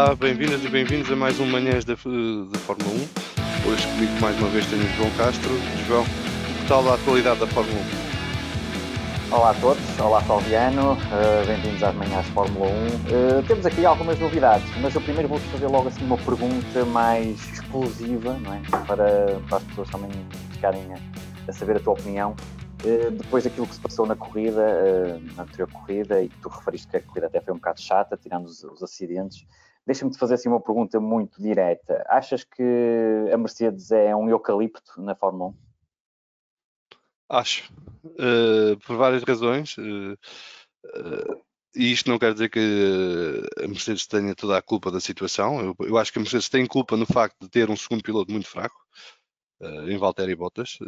Olá, bem-vindas e bem-vindos a mais um Manhãs da, de Fórmula 1. Hoje comigo mais uma vez tenho João Castro. João, que tal a atualidade da Fórmula 1? Olá a todos, olá Salviano, uh, bem-vindos às manhãs Fórmula 1. Uh, temos aqui algumas novidades, mas eu primeiro vou-te fazer logo assim uma pergunta mais explosiva, não é? Para, para as pessoas também ficarem a, a saber a tua opinião. Uh, depois daquilo que se passou na corrida, na anterior corrida, e que tu referiste que a corrida até foi um bocado chata, tirando os, os acidentes, Deixa-me te fazer assim uma pergunta muito direta. Achas que a Mercedes é um eucalipto na Fórmula 1? Acho. Uh, por várias razões. Uh, uh, e isto não quer dizer que a Mercedes tenha toda a culpa da situação. Eu, eu, acho que a Mercedes tem culpa no facto de ter um segundo piloto muito fraco, em Valtteri Bottas,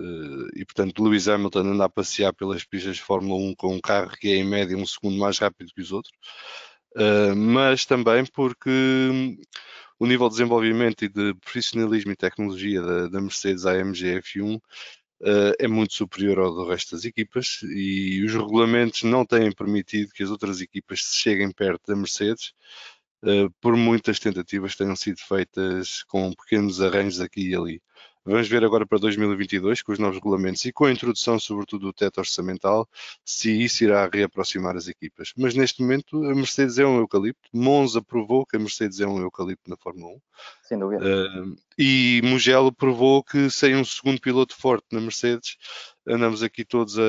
e portanto Lewis Hamilton anda a passear pelas pistas de Fórmula 1 com um carro que é em média um segundo mais rápido que os outros. Uh, mas também porque hum, o nível de desenvolvimento e de profissionalismo e tecnologia da, da Mercedes AMG F1 uh, é muito superior ao do resto das equipas e os regulamentos não têm permitido que as outras equipas cheguem perto da Mercedes, uh, por muitas tentativas que tenham sido feitas com pequenos arranjos aqui e ali. Vamos ver agora para 2022, com os novos regulamentos e com a introdução, sobretudo, do teto orçamental, se isso irá reaproximar as equipas. Mas neste momento a Mercedes é um eucalipto. Monza provou que a Mercedes é um eucalipto na Fórmula 1. Sem dúvida. Uh, e Mugello provou que sem um segundo piloto forte na Mercedes, andamos aqui todos a,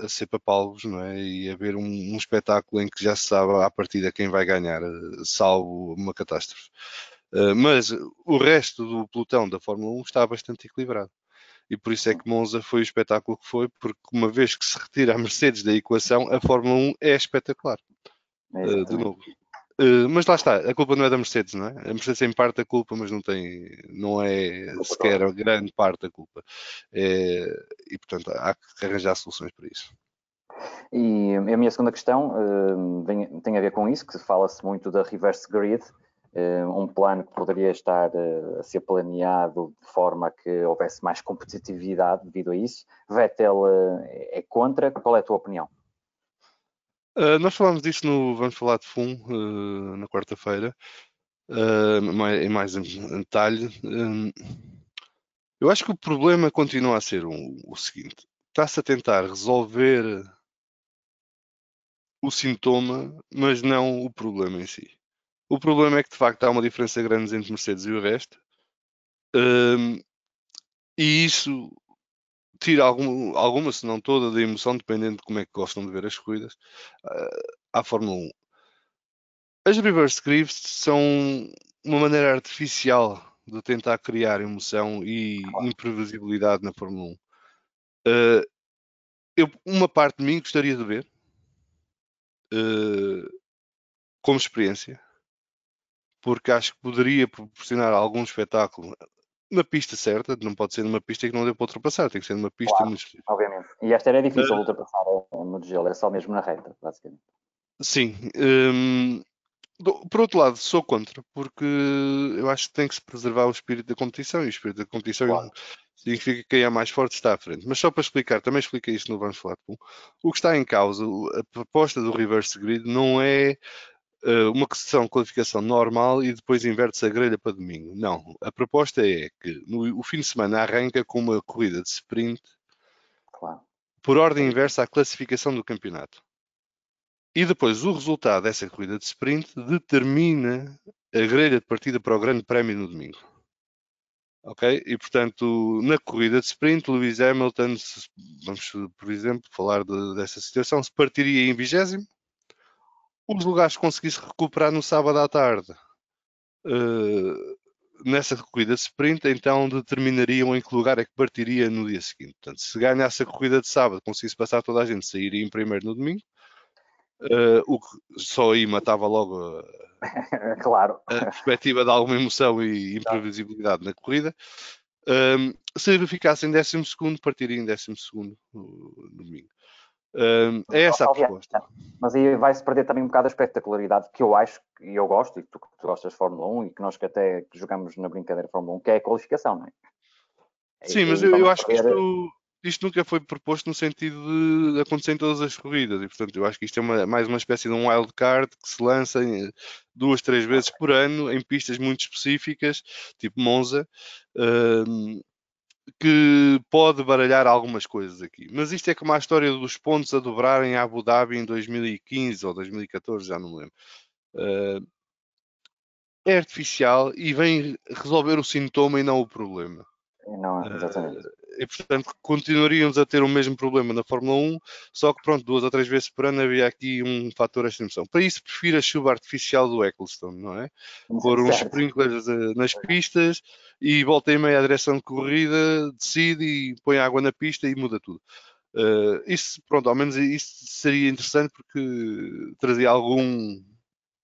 a ser papalvos, não é? E a ver um, um espetáculo em que já se sabe à partida quem vai ganhar, salvo uma catástrofe. Eh, mas o resto do pelotão da Fórmula 1 está bastante equilibrado. E por isso é que Monza foi o espetáculo que foi, porque uma vez que se retira a Mercedes da equação, a Fórmula 1 é espetacular. Uh, de novo. Uh, mas lá está, a culpa não é da Mercedes, não é? A Mercedes tem parte da culpa, mas não tem, não é sequer a grande parte da culpa. É, e portanto há que arranjar soluções para isso. E a minha segunda questão tem, a ver com isso, que fala-se muito da reverse grid, eh, um plano que poderia estar eh, a ser planeado de forma que houvesse mais competitividade devido a isso. Vettel eh, é contra. Qual é a tua opinião? Uh, nós falámos disso no Vamos Falar de FUM uh, na quarta-feira, uh, em mais detalhe. eu acho que o problema continua a ser um, o seguinte: está-se a tentar resolver o sintoma, mas não o problema em si. O problema é que de facto há uma diferença grande entre Mercedes e o resto. Um, e isso tira algum, alguma, se não toda, da emoção, dependendo de como é que gostam de ver as corridas, uh, à Fórmula 1. As reverse grids são uma maneira artificial de tentar criar emoção e imprevisibilidade na Fórmula 1. Uh, eu, uma parte de mim gostaria de ver uh, como experiência porque acho que poderia proporcionar algum espetáculo na pista certa, não pode ser numa pista que não dê para ultrapassar, tem que ser numa pista claro, muito específica. Obviamente. E esta era difícil uh, ultrapassar no gelo, é só mesmo na reta, basicamente. Sim. Um, por outro lado, sou contra, porque eu acho que tem que se preservar o espírito da competição e o espírito da competição claro. significa que quem é mais forte está à frente. Mas só para explicar, também expliquei isto no Vamos Falar o que está em causa, a proposta do reverse grid não é uh, uma sessão de qualificação normal e depois inverte-se a grelha para domingo. Não, a proposta é que no, o fim de semana arranca com uma corrida de sprint claro. por ordem inversa à classificação do campeonato. E depois o resultado dessa corrida de sprint determina a grelha de partida para o grande prémio no domingo. Ok? E portanto, na corrida de sprint, Lewis Hamilton, vamos por exemplo falar de, dessa situação, se partiria em vigésimo, os lugares que conseguisse recuperar no sábado à tarde uh, nessa corrida de sprint, então determinariam em que lugar é que partiria no dia seguinte. Portanto, se ganhasse a corrida de sábado, conseguisse passar toda a gente, sairia em primeiro no domingo, uh, o que só aí matava logo a, claro. a perspectiva de alguma emoção e imprevisibilidade na corrida. Um, se ficasse em décimo segundo, partiria em décimo segundo no, no domingo é essa a proposta. Mas aí vai-se perder também um bocado a espetacularidade que eu acho, e eu gosto, e tu, tu gostas de Fórmula 1, e que nós que até jogamos na brincadeira Fórmula 1, que é a qualificação, não é? Sim, mas eu, eu acho que isto, isto nunca foi proposto no sentido de acontecer em todas as corridas e portanto eu acho que isto é uma, mais uma espécie de um wild card que se lança em, duas, três vezes por ano em pistas muito específicas, tipo Monza, que pode baralhar algumas coisas aqui. Mas isto é como a história dos pontos a dobrar em Abu Dhabi em 2015 ou 2014, já não me lembro. Uh, é artificial e vem resolver o sintoma e não o problema. Não, exatamente. Uh, e portanto continuaríamos a ter o mesmo problema na Fórmula 1, só que pronto, duas ou três vezes por ano havia aqui um fator extremação. Para isso prefiro a chuva artificial do Ecclestone, não é? Pôr uns sprinklers uh, nas pistas e volta e meia a direção de corrida, decide e põe água na pista e muda tudo. Uh, isso, pronto, ao menos isso seria interessante porque trazia algum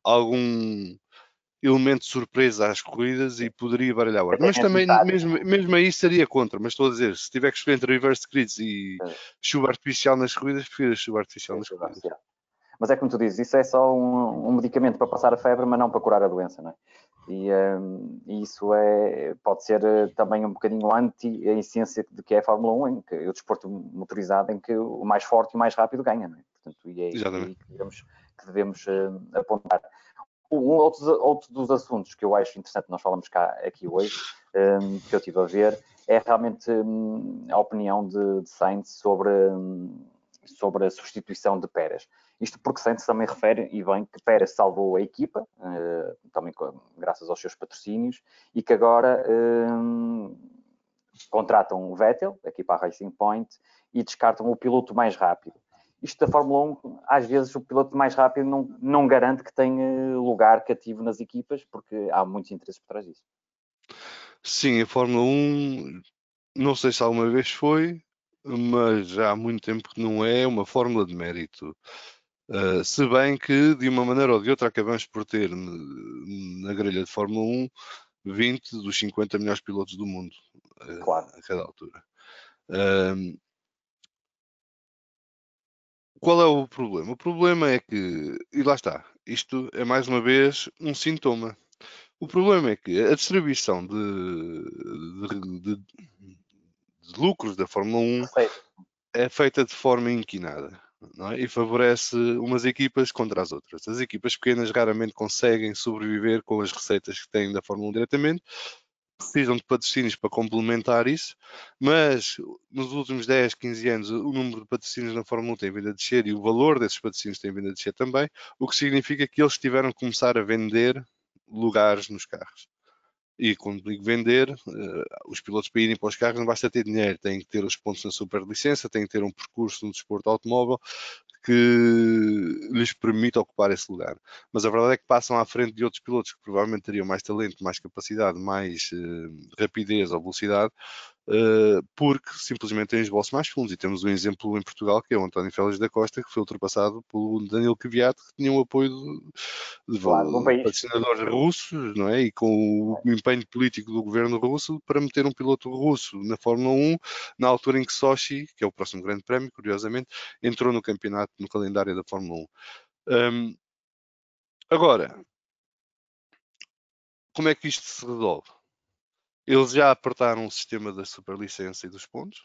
algum elemento de surpresa às corridas e poderia baralhar o ar. Mas também, mesmo, mesmo aí, seria contra. Mas estou a dizer, se tiver que escolher entre reverse grids e chuva artificial nas corridas, prefiro a chuva artificial nas corridas. Mas é como tu dizes, isso é só um, um, medicamento para passar a febre, mas não para curar a doença, não é? E um, isso é, pode ser eh, também um bocadinho anti a essência de que é a Fórmula 1, em que o desporto motorizado em que o mais forte e o mais rápido ganha, não é? Portanto, e é aí que devemos, que devemos uh, apontar um outro, outro dos assuntos que eu acho interessante nós falamos cá aqui hoje, um, que eu estive a ver, é realmente um, a opinião de, de Sainz sobre, um, sobre a substituição de Pérez. Isto porque Sainz também refere, e bem, que Pérez salvou a equipa, uh, também graças aos seus patrocínios, e que agora contratam o Vettel, aqui para a Racing Point, e descartam o piloto mais rápido isto da Fórmula 1, às vezes o piloto mais rápido não, não garante que tenha lugar cativo nas equipas, porque há muitos interesses por trás disso. Sim, a Fórmula 1, não sei se alguma vez foi, mas já há muito tempo que não é uma fórmula de mérito. Uh, se bem que, de uma maneira ou de outra, acabamos por ter na grelha de Fórmula 1 20 dos 50 melhores pilotos do mundo uh, claro. a cada altura. Uh, qual é o problema? O problema é que, e lá está, isto é mais uma vez um sintoma. O problema é que a distribuição de, de, de, de lucros da Fórmula 1 é feita de forma inquinada. É? E favorece umas equipas contra as outras. As equipas pequenas raramente conseguem sobreviver com as receitas que têm da Fórmula 1 diretamente, precisam de patrocínios para complementar isso, mas nos últimos 10, 15 anos o número de patrocínios na Fórmula 1 tem vindo a descer e o valor desses patrocínios tem vindo a descer também, o que significa que eles tiveram que começar a vender lugares nos carros. E quando digo vender, uh, os pilotos para irem para os carros não basta ter dinheiro, têm que ter os pontos na superlicença, têm que ter um percurso no desporto automóvel que lhes permita ocupar esse lugar. Mas a verdade é que passam à frente de outros pilotos que provavelmente teriam mais talento, mais capacidade, mais uh, rapidez ou velocidade, porque simplesmente têm os bolsos mais fundos. E temos um exemplo em Portugal que é o António Félix da Costa, que foi ultrapassado pelo Daniel Kvyat, que tinha o apoio de, de claro, patrocinadores russos, não é? E com o empenho político do governo russo para meter um piloto russo na Fórmula 1, na altura em que Sochi, que é o próximo grande prémio, curiosamente, entrou no campeonato, no calendário da Fórmula 1. Um, agora, como é que isto se resolve? Eles já apertaram o sistema da superlicença e dos pontos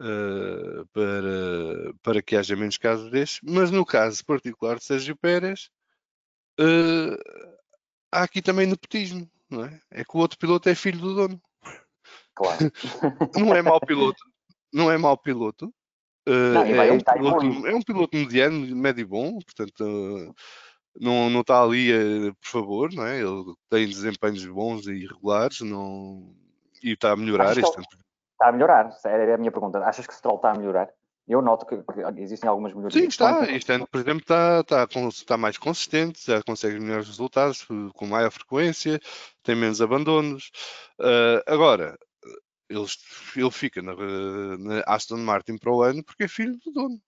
uh, para, para que haja menos casos destes, mas no caso particular de Sérgio Pérez, uh, há aqui também nepotismo, não é? É que o outro piloto é filho do dono. Claro. não é mau piloto. Não é mau piloto. Uh, não, é, um piloto é, um piloto, mediano, médio bom, portanto, uh, não, não está ali, uh, por favor, não é? Ele tem desempenhos bons e regulares não... e está a melhorar. Este Está a melhorar, era a minha pergunta. Achas que o Stroll está a melhorar? Eu noto que, que existem algumas melhorias. Sim, está. Este ano, por exemplo, está, está, está mais consistente, já consegue melhores resultados com maior frequência, tem menos abandonos. Uh, agora, ele, ele fica na, na, Aston Martin para o ano porque é filho do dono.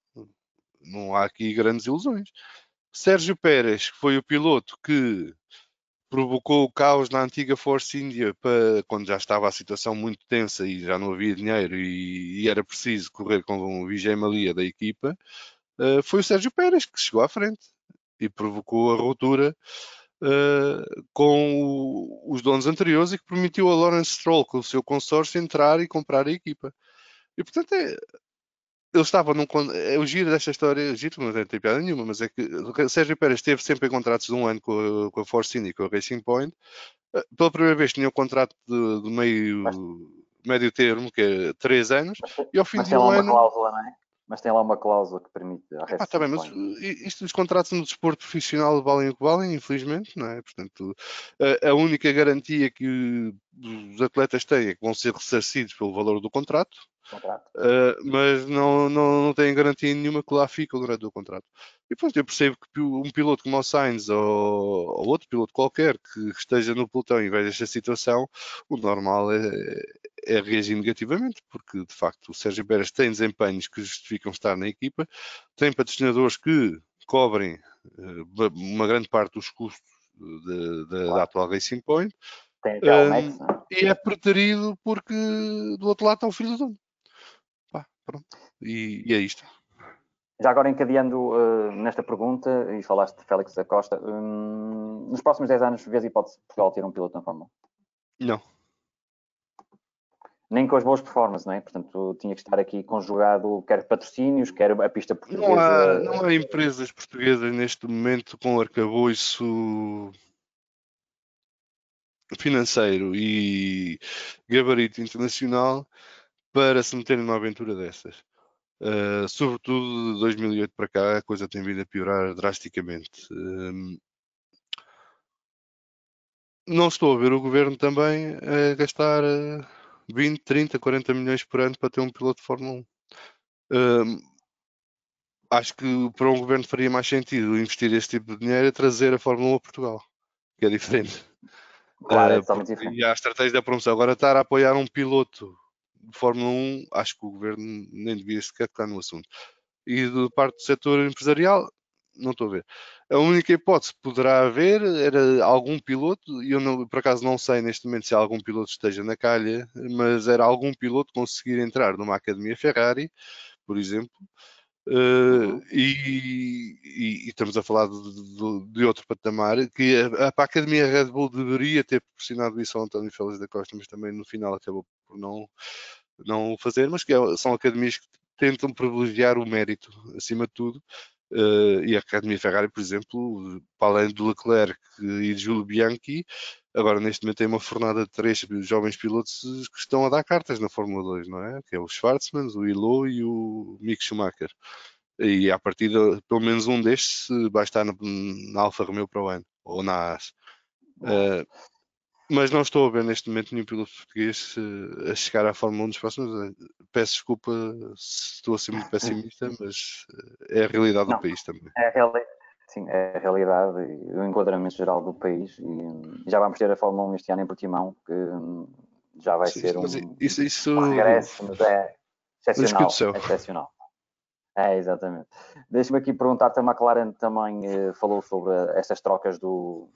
Não há aqui grandes ilusões. Sérgio Pérez, que foi o piloto que provocou o caos na antiga Force India para, quando já estava a situação muito tensa e já não havia dinheiro e, e era preciso correr com o Vijay Malia da equipa, uh, foi o Sérgio Pérez que chegou à frente e provocou a ruptura uh, com o, os donos anteriores e que permitiu a Lawrence Stroll, com o seu consórcio, entrar e comprar a equipa. E portanto é, ele estava num. É o giro desta história, giro não tem piada nenhuma, mas é que o Sérgio Pérez esteve sempre em contratos de um ano com a, com a Force Indy, com a Racing Point. Eh, pela primeira vez tinha um contrato de, de meio, médio termo, que é 3 anos, e ao fim de um ano. Cláusula, não é? Mas tem lá uma cláusula que permite a ah, tá bem, mas isto, os contratos no desporto profissional valem o que valem, infelizmente, não é? Portanto, a, única garantia que os atletas têm é que vão ser ressarcidos pelo valor do contrato, Uh, mas não, não, não tem garantia nenhuma que lá fica durante o contrato. E depois eu percebo que um piloto como o Sainz ou, ou outro piloto qualquer que esteja no pelotão e veja esta situação, o normal é, é reagir negativamente, porque de facto o Sérgio Pérez tem desempenhos que justificam estar na equipa, tem patrocinadores que cobrem uh, uma grande parte dos custos de, de, claro. da atual Racing Point. Um, é? e é preterido porque do outro lado está o filho do dono. Pá, pronto. E, e, é isto. Já agora encadeando uh, nesta pergunta, e falaste de Félix da Costa, um, nos próximos 10 anos vês a hipótese de Portugal ter um piloto na Fórmula 1? Não. Nem com as boas performances, não é? Portanto, tinha que estar aqui conjugado quer patrocínios, quer a pista portuguesa. Não há, não há empresas portuguesas neste momento com arcabouço financeiro e gabarito internacional para se meterem numa aventura dessas. Uh, sobretudo de 2008 para cá, a coisa tem vindo a piorar drasticamente. Uh, não estou a ver o governo também a gastar 20, 30, 40 milhões por ano para ter um piloto de Fórmula 1. Uh, acho que para um governo faria mais sentido investir esse tipo de dinheiro e trazer a Fórmula 1 a Portugal, que é diferente. Claro, é totalmente diferente. E a estratégia da promoção. Agora estar a apoiar um piloto de Fórmula 1, acho que o governo nem devia sequer tocar no assunto. E do parte do setor empresarial, não estou a ver. A única hipótese que poderá haver era algum piloto, e eu não, por acaso não sei neste momento se algum piloto esteja na calha, mas era algum piloto conseguir entrar numa academia Ferrari, por exemplo, Uh, e, e, e, estamos a falar de, de, de outro patamar que a, a, a, Academia Red Bull deveria ter proporcionado isso ao António Félix da Costa, mas também no final acabou por não, não fazer, mas que é, são academias que tentam privilegiar o mérito acima de tudo. Uh, e a Academia Ferrari, por exemplo, para além do Leclerc e de Júlio Bianchi, agora neste momento tem uma fornada de três jovens pilotos que estão a dar cartas na Fórmula 2, não é? Que é o Schwarzman, o Ilo e o Mick Schumacher. E a partir de, pelo menos um destes vai estar na, na Alfa Romeo para o ano, ou na AS. Uh, mas não estou a ver neste momento nenhum piloto português uh, a chegar à Fórmula 1 nos próximos anos. Peço desculpa se estou a ser muito pessimista, mas uh, é a realidade não, do país também. É a, reali sim, é a realidade e o enquadramento geral do país. E já vamos ter a Fórmula 1 este ano em Portimão, que hum, já vai sim, ser um, isso, isso... um regresso, mas é excepcional. É excepcional. É, exatamente. Deixa-me aqui perguntar, a McLaren também eh, falou sobre estas trocas do,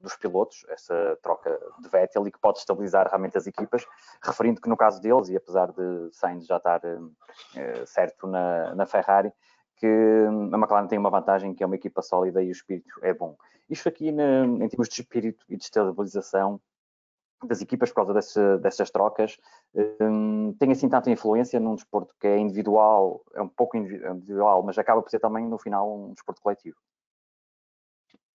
dos pilotos, essa troca de Vettel e que pode estabilizar realmente as equipas, referindo que no caso deles, e apesar de Sainz já estar uh, certo na, na, Ferrari, que a McLaren tem uma vantagem que é uma equipa sólida e o espírito é bom. Isto aqui na, em termos de espírito e de estabilização das equipas por causa desse, trocas um, tem assim tanta influência num desporto que é individual, é um pouco individual, mas acaba por ser também no final um desporto coletivo.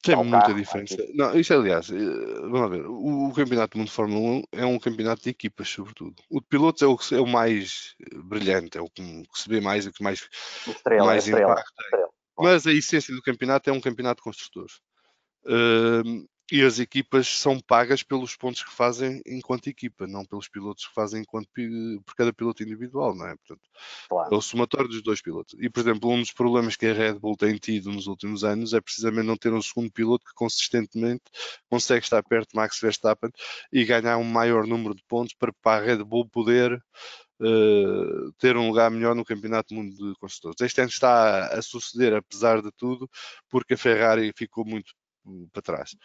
Tem muita carro, diferença. Não, isso aliás, eh, vamos ver, o, o, Campeonato do Mundo de Fórmula 1 é um campeonato de equipas, sobretudo. O de pilotos é o, é o mais brilhante, é o que, se vê mais, o que mais, estrela, mais estrela, tem. Mas a essência do campeonato é um campeonato de construtores. Uh, e as equipas são pagas pelos pontos que fazem enquanto equipa, não pelos pilotos que fazem enquanto, por cada piloto individual, não é? Portanto, claro. é o somatório dos dois pilotos. E, por exemplo, um dos problemas que a Red Bull tem tido nos últimos anos é precisamente não ter um segundo piloto que consistentemente consegue estar perto de Max Verstappen e ganhar um maior número de pontos para, para a Red Bull poder Uh, ter um lugar melhor no Campeonato do Mundo de Construtores. Este ano está a suceder, apesar de tudo, porque a Ferrari ficou muito para trás.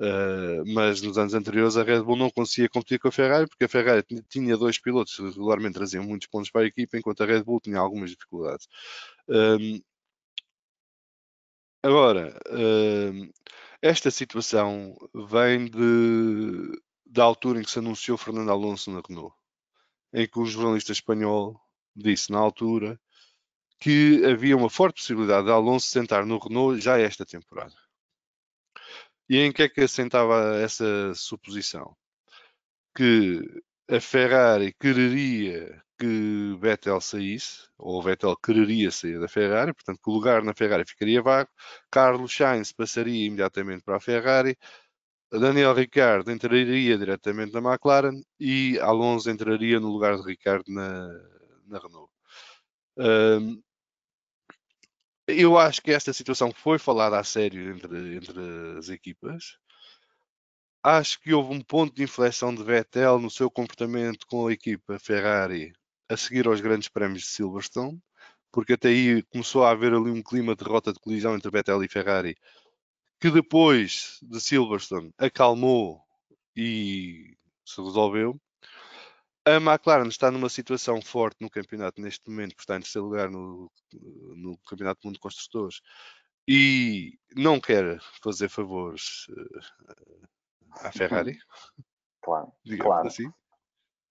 Uh, mas nos anos anteriores a Red Bull não conseguia competir com a Ferrari porque a Ferrari tinha dois pilotos que regularmente traziam muitos pontos para a equipa, enquanto a Red Bull tinha algumas dificuldades. Um, agora, um, esta situação vem de, da altura em que se anunciou Fernando Alonso na Renault, em que o jornalista espanhol disse na altura que havia uma forte possibilidade de Alonso sentar no Renault já esta temporada. E em que é que assentava essa suposição? Que a Ferrari quereria que Vettel saísse, ou Vettel quereria sair da Ferrari, portanto que o lugar na Ferrari ficaria vago, Carlos Sainz passaria imediatamente para a Ferrari, Daniel Ricciardo entraria diretamente na McLaren e Alonso entraria no lugar de Ricciardo na, na Renault. Um, eu acho que esta situação foi falada a sério entre, entre as equipas. Acho que houve um ponto de inflexão de Vettel no seu comportamento com a equipa Ferrari a seguir aos grandes prémios de Silverstone, porque até aí começou a haver ali um clima de rota de colisão entre Vettel e Ferrari, que depois de Silverstone acalmou e se resolveu. A McLaren está numa situação forte no campeonato neste momento, porque está em terceiro lugar no, no Campeonato do Mundo de Construtores e não quer fazer favores uh, à Ferrari. Claro, claro. assim.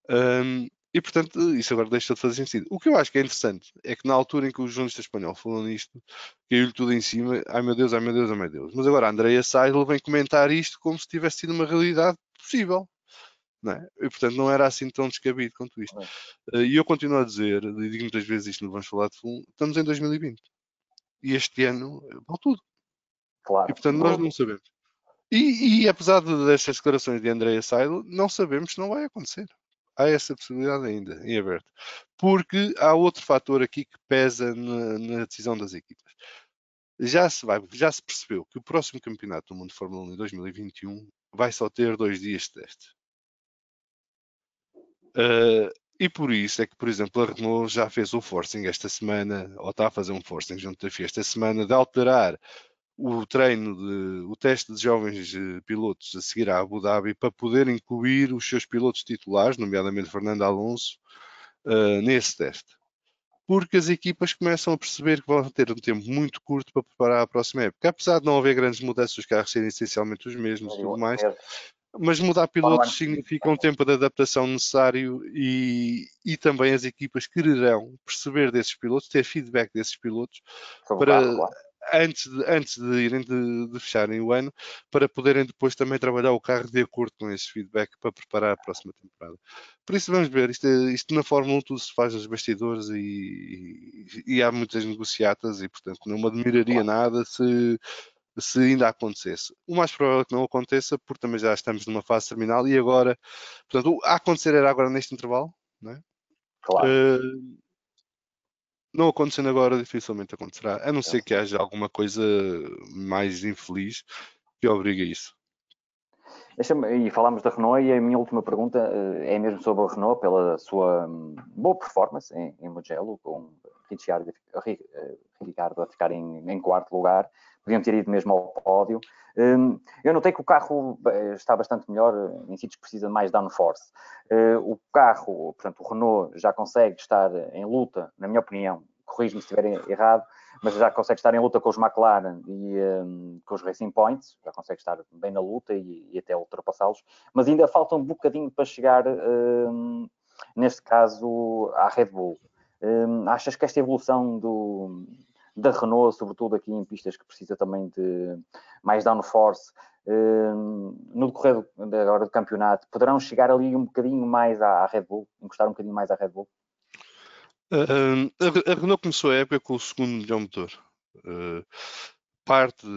Um, e portanto, isso agora deixa de fazer sentido. O que eu acho que é interessante é que na altura em que o jornalista espanhol falou nisto, caiu-lhe tudo em cima, ai meu Deus, ai meu Deus, ai meu Deus. Mas agora a Andrea Seidel vem comentar isto como se tivesse sido uma realidade possível. É? E portanto não era assim tão descabido quanto isto. Eh, e eu continuo a dizer, e digo muitas vezes isto no Vamos Falar de Fundo, estamos em 2020. E este ano vale tudo. Claro. E portanto nós não sabemos. E, e apesar de, destas declarações de Andrea Seidel, não sabemos se não vai acontecer. Há essa possibilidade ainda em aberto. Porque há outro fator aqui que pesa na, na decisão das equipas. Já se, vai, já se percebeu que o próximo campeonato do Mundo de Fórmula 1 em 2021 vai só ter dois dias de teste. Uh, e por isso é que, por exemplo, a Renault já fez o forcing esta semana, ou está a fazer um forcing junto da FIA esta semana, de alterar o treino, de, o teste de jovens eh, pilotos a seguir a Abu Dhabi para poder incluir os seus pilotos titulares, nomeadamente Fernando Alonso, uh, nesse teste. Porque as equipas começam a perceber que vão ter um tempo muito curto para preparar a próxima época. Apesar de não haver grandes mudanças, os carros serem essencialmente os mesmos e tudo mais, mas mudar pilotos significa um tempo de adaptação necessário e, e também as equipas quererão perceber desses pilotos, ter feedback desses pilotos para antes de, antes de irem de, de, fecharem o ano, para poderem depois também trabalhar o carro de acordo com esse feedback para preparar a próxima temporada. Por isso vamos ver, isto, isto na Fórmula 1 tudo se faz nos bastidores e, e, e há muitas negociatas e portanto não me admiraria nada se se ainda acontecesse. O mais provável é que não aconteça, porque também já estamos numa fase terminal e agora, portanto, a acontecer era agora neste intervalo, não é? Claro. Uh, não acontecendo agora, dificilmente acontecerá, a não ser que haja alguma coisa mais infeliz que obrigue a isso. E falámos da Renault e a minha última pergunta eh, é mesmo sobre a Renault, pela sua hum, boa performance em, em Mugello, com Ricciardo, Ricardo a ficar em, em quarto lugar podiam ter ido mesmo ao pódio. Hum, eu notei que o carro eh, está bastante melhor, em sítios precisa mais downforce. Eh, o carro, portanto, o Renault já consegue estar em luta, na minha opinião, corrijo-me se estiver errado, mas já consegue estar em luta com os McLaren e um, com os Racing Points, já consegue estar bem na luta e, e até ultrapassá-los, mas ainda falta um bocadinho para chegar, um, neste caso, à Red Bull. Um, achas que esta evolução do, da Renault, sobretudo aqui em pistas que precisa também de mais downforce, hum, no decorrer agora do campeonato, poderão chegar ali um bocadinho mais à Red Bull, encostar um bocadinho mais à Red Bull? Uh, a, Renault começou a época com o segundo melhor motor. Uh, parte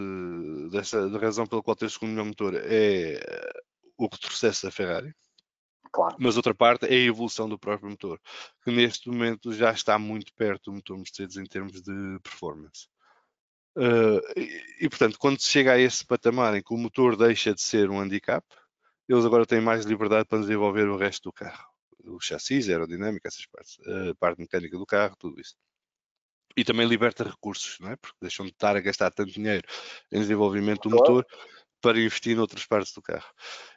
dessa da razão pela qual tem o segundo melhor motor é o retrocesso da Ferrari. Claro. Mas outra parte é a evolução do próprio motor, que neste momento já está muito perto do motor Mercedes em termos de performance. Uh, e, e, portanto, quando se chega a esse patamar em que o motor deixa de ser um handicap, eles agora têm mais liberdade para desenvolver o resto do carro. O chassi, a aerodinâmica, essas partes, a parte mecânica do carro, tudo isso. E também liberta recursos, não é? Porque deixam de estar a gastar tanto dinheiro em desenvolvimento do motor para investir noutras partes do carro.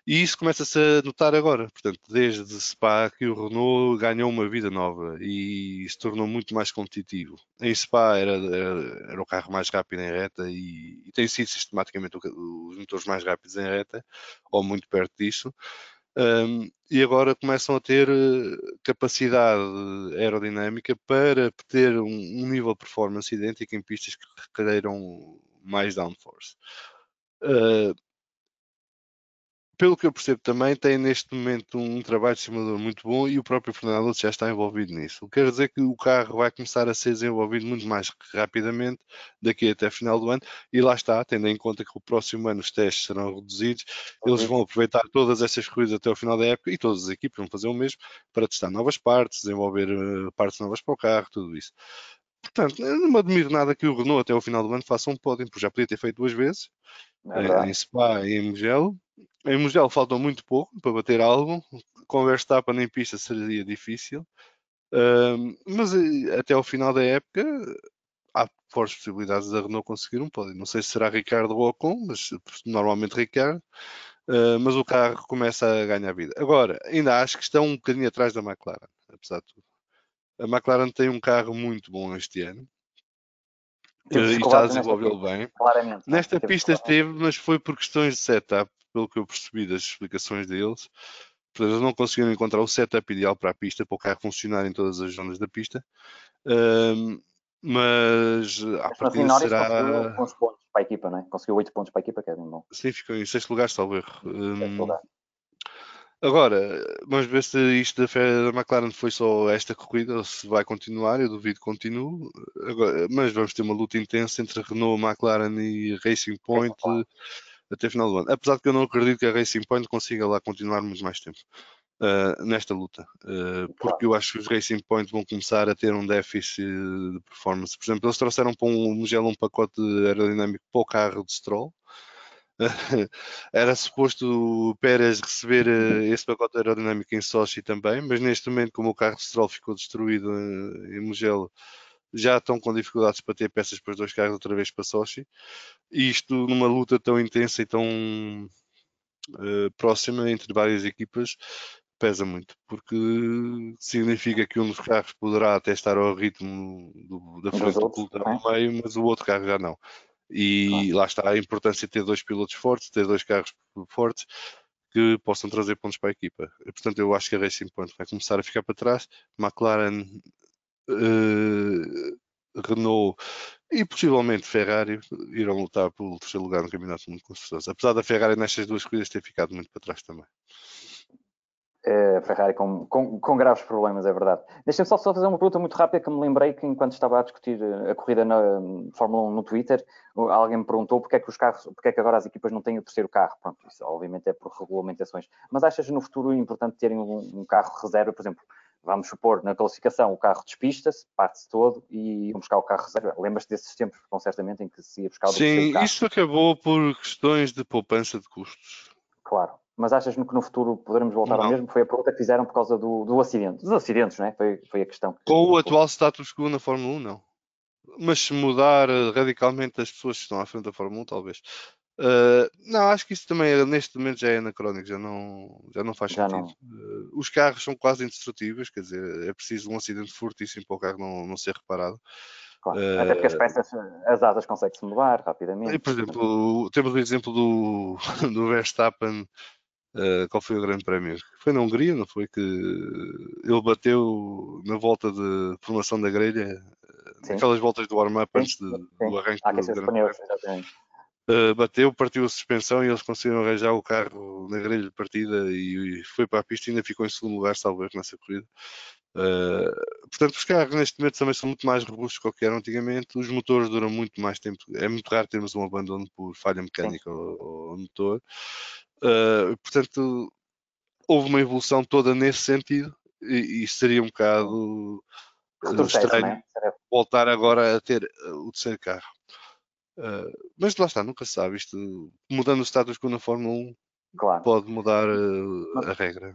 E isso começa-se a notar agora. Portanto, desde Spa que o Renault ganhou uma vida nova e se tornou muito mais competitivo. Em Spa era, era, era o carro mais rápido em reta e, e tem sido sistematicamente os motores mais rápidos em reta, ou muito perto disso. Um, e agora começam a ter eh, capacidade aerodinâmica para ter um, um nível de performance idêntico em pistas que requereram mais downforce. Uh, pelo que eu percebo também, tem neste momento um trabalho de simulador muito bom e o próprio Fernando Alonso já está envolvido nisso. O que quer dizer que o carro vai começar a ser desenvolvido muito mais rapidamente daqui até final do ano e lá está, tendo em conta que o próximo ano os testes serão reduzidos, eles vão aproveitar todas essas corridas até o final da época e todas as equipes vão fazer o mesmo para testar novas partes, desenvolver uh, partes novas para o carro, tudo isso. Portanto, não me admiro nada que o Renault até o final do ano faça um pódio, porque já podia ter feito duas vezes, é em Spa e em Mugello. Em Mugello faltam muito pouco para bater algo. Com Verstappen em pista seria difícil. Uh, mas eh, até ao final da época há fortes possibilidades da Renault conseguir um pódio. Não sei se será Ricardo ou Ocon, mas normalmente Ricardo. Uh, mas o carro começa a ganhar vida. Agora, ainda acho que estão um bocadinho atrás da McLaren, apesar de tudo. A McLaren tem um carro muito bom este ano. E está a desenvolvê-lo bem. Claramente, nesta pista esteve, mas foi por questões de setup, pelo que eu percebi das explicações deles. Portanto, eles não conseguiram encontrar o setup ideal para a pista, para o carro funcionar em todas as zonas da pista. Uh, mas a partir assim, será. Conseguiu pontos para a equipa, não é? Conseguiu 8 pontos para a equipa, que é bem bom. Sim, ficou em sexto lugar, salvo erro. Um, Agora, vamos ver se isto da, da McLaren foi só esta corrida ou se vai continuar. Eu duvido que continue. Agora, mas vamos ter uma luta intensa entre Renault, McLaren e Racing Point até final do ano. Apesar de que eu não acredito que a Racing Point consiga lá continuar muito mais tempo uh, nesta luta, uh, porque eu acho que os Racing Point vão começar a ter um déficit de performance. Por exemplo, eles trouxeram para um Mugello um pacote aerodinâmico para o carro de Stroll Era suposto o Pérez receber uh, esse pacote aerodinâmico em Sochi também, mas neste momento, como o carro de Stroll ficou destruído uh, em Mugello, já estão com dificuldades para ter peças para os dois carros outra vez para Sochi. E isto numa luta tão intensa e tão uh, próxima entre várias equipas pesa muito, porque significa que um dos carros poderá até estar ao ritmo do, da frente do pelotão no meio, mas o outro carro já não. E claro. lá está a importância de ter dois pilotos fortes, ter dois carros fortes que possam trazer pontos para a equipa. Portanto, eu acho que a Racing Point vai começar a ficar para trás. McLaren, uh, Renault e possivelmente Ferrari irão lutar pelo terceiro lugar no Campeonato do Mundo com. Apesar da Ferrari nestas duas corridas ter ficado muito para trás também a Ferrari com, com, com, graves problemas, é verdade. Deixa-me só, só fazer uma pergunta muito rápida que me lembrei que enquanto estava a discutir eh, a corrida na Fórmula 1 no Twitter, alguém me perguntou porque é que os carros, porque é que agora as equipas não têm o terceiro carro. Pronto, isso obviamente é por regulamentações. Mas achas no futuro importante terem um, um carro reserva, por exemplo, vamos supor, na classificação o carro despista-se, parte-se todo e iam buscar o carro reserva. Lembras-te desses tempos, com certamente, em que se ia buscar o Sim, isso acabou por questões de poupança de custos. Claro, mas achas que no futuro poderemos voltar não. ao mesmo? Foi a pergunta que fizeram por causa do, do acidente. Dos acidentes, não é? Foi, foi a questão. Com o atual status quo na Fórmula 1, não. Mas se mudar eh, radicalmente as pessoas que estão à frente da Fórmula 1, talvez. Uh, não, acho que isso também neste momento já é anacrónico, já não, já não faz já sentido. Não. Uh, os carros são quase indestrutíveis, quer dizer, é preciso um acidente fortíssimo para o carro não, não ser reparado. Claro. Uh, Até porque as peças, as asas conseguem-se mudar rapidamente. E, por exemplo, temos o exemplo do, do Verstappen Uh, qual foi o grande prémio? Foi na Hungria, não foi? Que ele bateu na volta de formação da grelha, sim. aquelas voltas do warm-up antes de, do arranque ah, do grande pneus, uh, bateu, partiu a suspensão e eles conseguiram arranjar o carro na grelha de partida e, e foi para a pista e ainda ficou em segundo lugar, salvo erro, nessa corrida. Uh, portanto, os carros neste momento também são muito mais robustos do que eram antigamente. Os motores duram muito mais tempo. É muito raro termos um abandono por falha mecânica ao, ao, motor. Uh, portanto, houve uma evolução toda nesse sentido e, e seria um bocado estranho é? voltar agora a ter o terceiro carro. Uh, mas lá está, nunca se sabe. Isto, mudando o status quo na Fórmula 1, claro. pode mudar uh, a regra.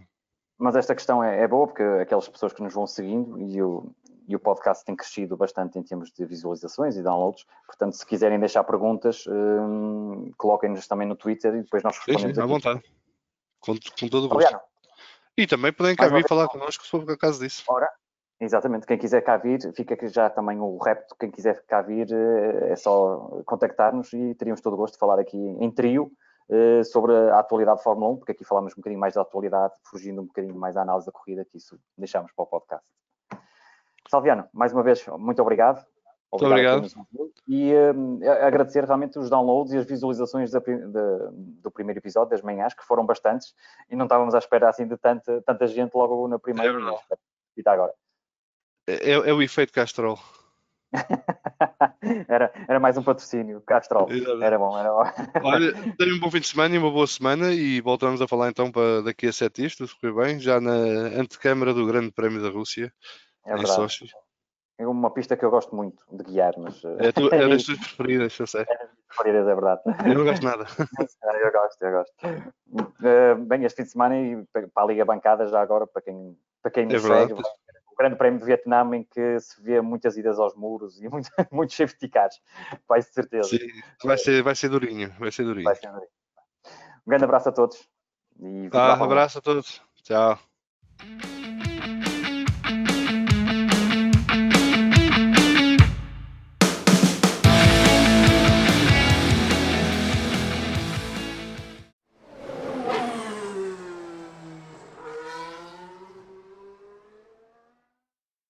Mas esta questão é, é, boa porque aquelas pessoas que nos vão seguindo e o, e o podcast tem crescido bastante em termos de visualizações e downloads. Portanto, se quiserem deixar perguntas, hum, coloquem-nos também no Twitter e depois nós respondemos. À vontade. Com, com todo o gosto. E também podem cá vir falar connosco sobre o caso disso. Ora, exatamente. Quem quiser cá vir, fica aqui já também o repto. Quem quiser cá vir, eh, é só contactar-nos e teríamos todo o gosto de falar aqui em trio uh, sobre a atualidade de Fórmula 1, porque aqui falamos um bocadinho mais da atualidade, fugindo um bocadinho mais da análise da corrida, que isso deixamos para o podcast. Salviano, mais uma vez, muito obrigado. Muito obrigado. E uh, agradecer realmente os downloads e as visualizações da, de, do primeiro episódio, das manhãs, que foram bastantes, e não estávamos à espera assim de tanta, tanta gente logo na primeira. É e está agora. É, é, o efeito Castrol. era, era mais um patrocínio, Castrol. Era bom, era bom. Olha, tenha um bom fim de semana e uma boa semana e voltamos a falar então para daqui a sete dias, tudo correr bem, já na antecâmara do Grande Prémio da Rússia, é em Sochi. É uma pista que eu gosto muito de guiar, mas... É, tu, é das tuas preferidas, eu sei. É das preferidas, é verdade. Eu não gosto nada. eu gosto, eu gosto. Uh, bem, este fim de semana e para a Liga Bancada já agora, para quem, para quem me é segue, verdade. o Grande Prémio de Vietnã em que se vê muitas idas aos muros e muito, muitos safety cars, vai de certeza. Sim, vai ser, vai ser durinho, vai ser durinho. Vai ser durinho. Um grande abraço a todos. E ah, um abraço a todos. Tchau.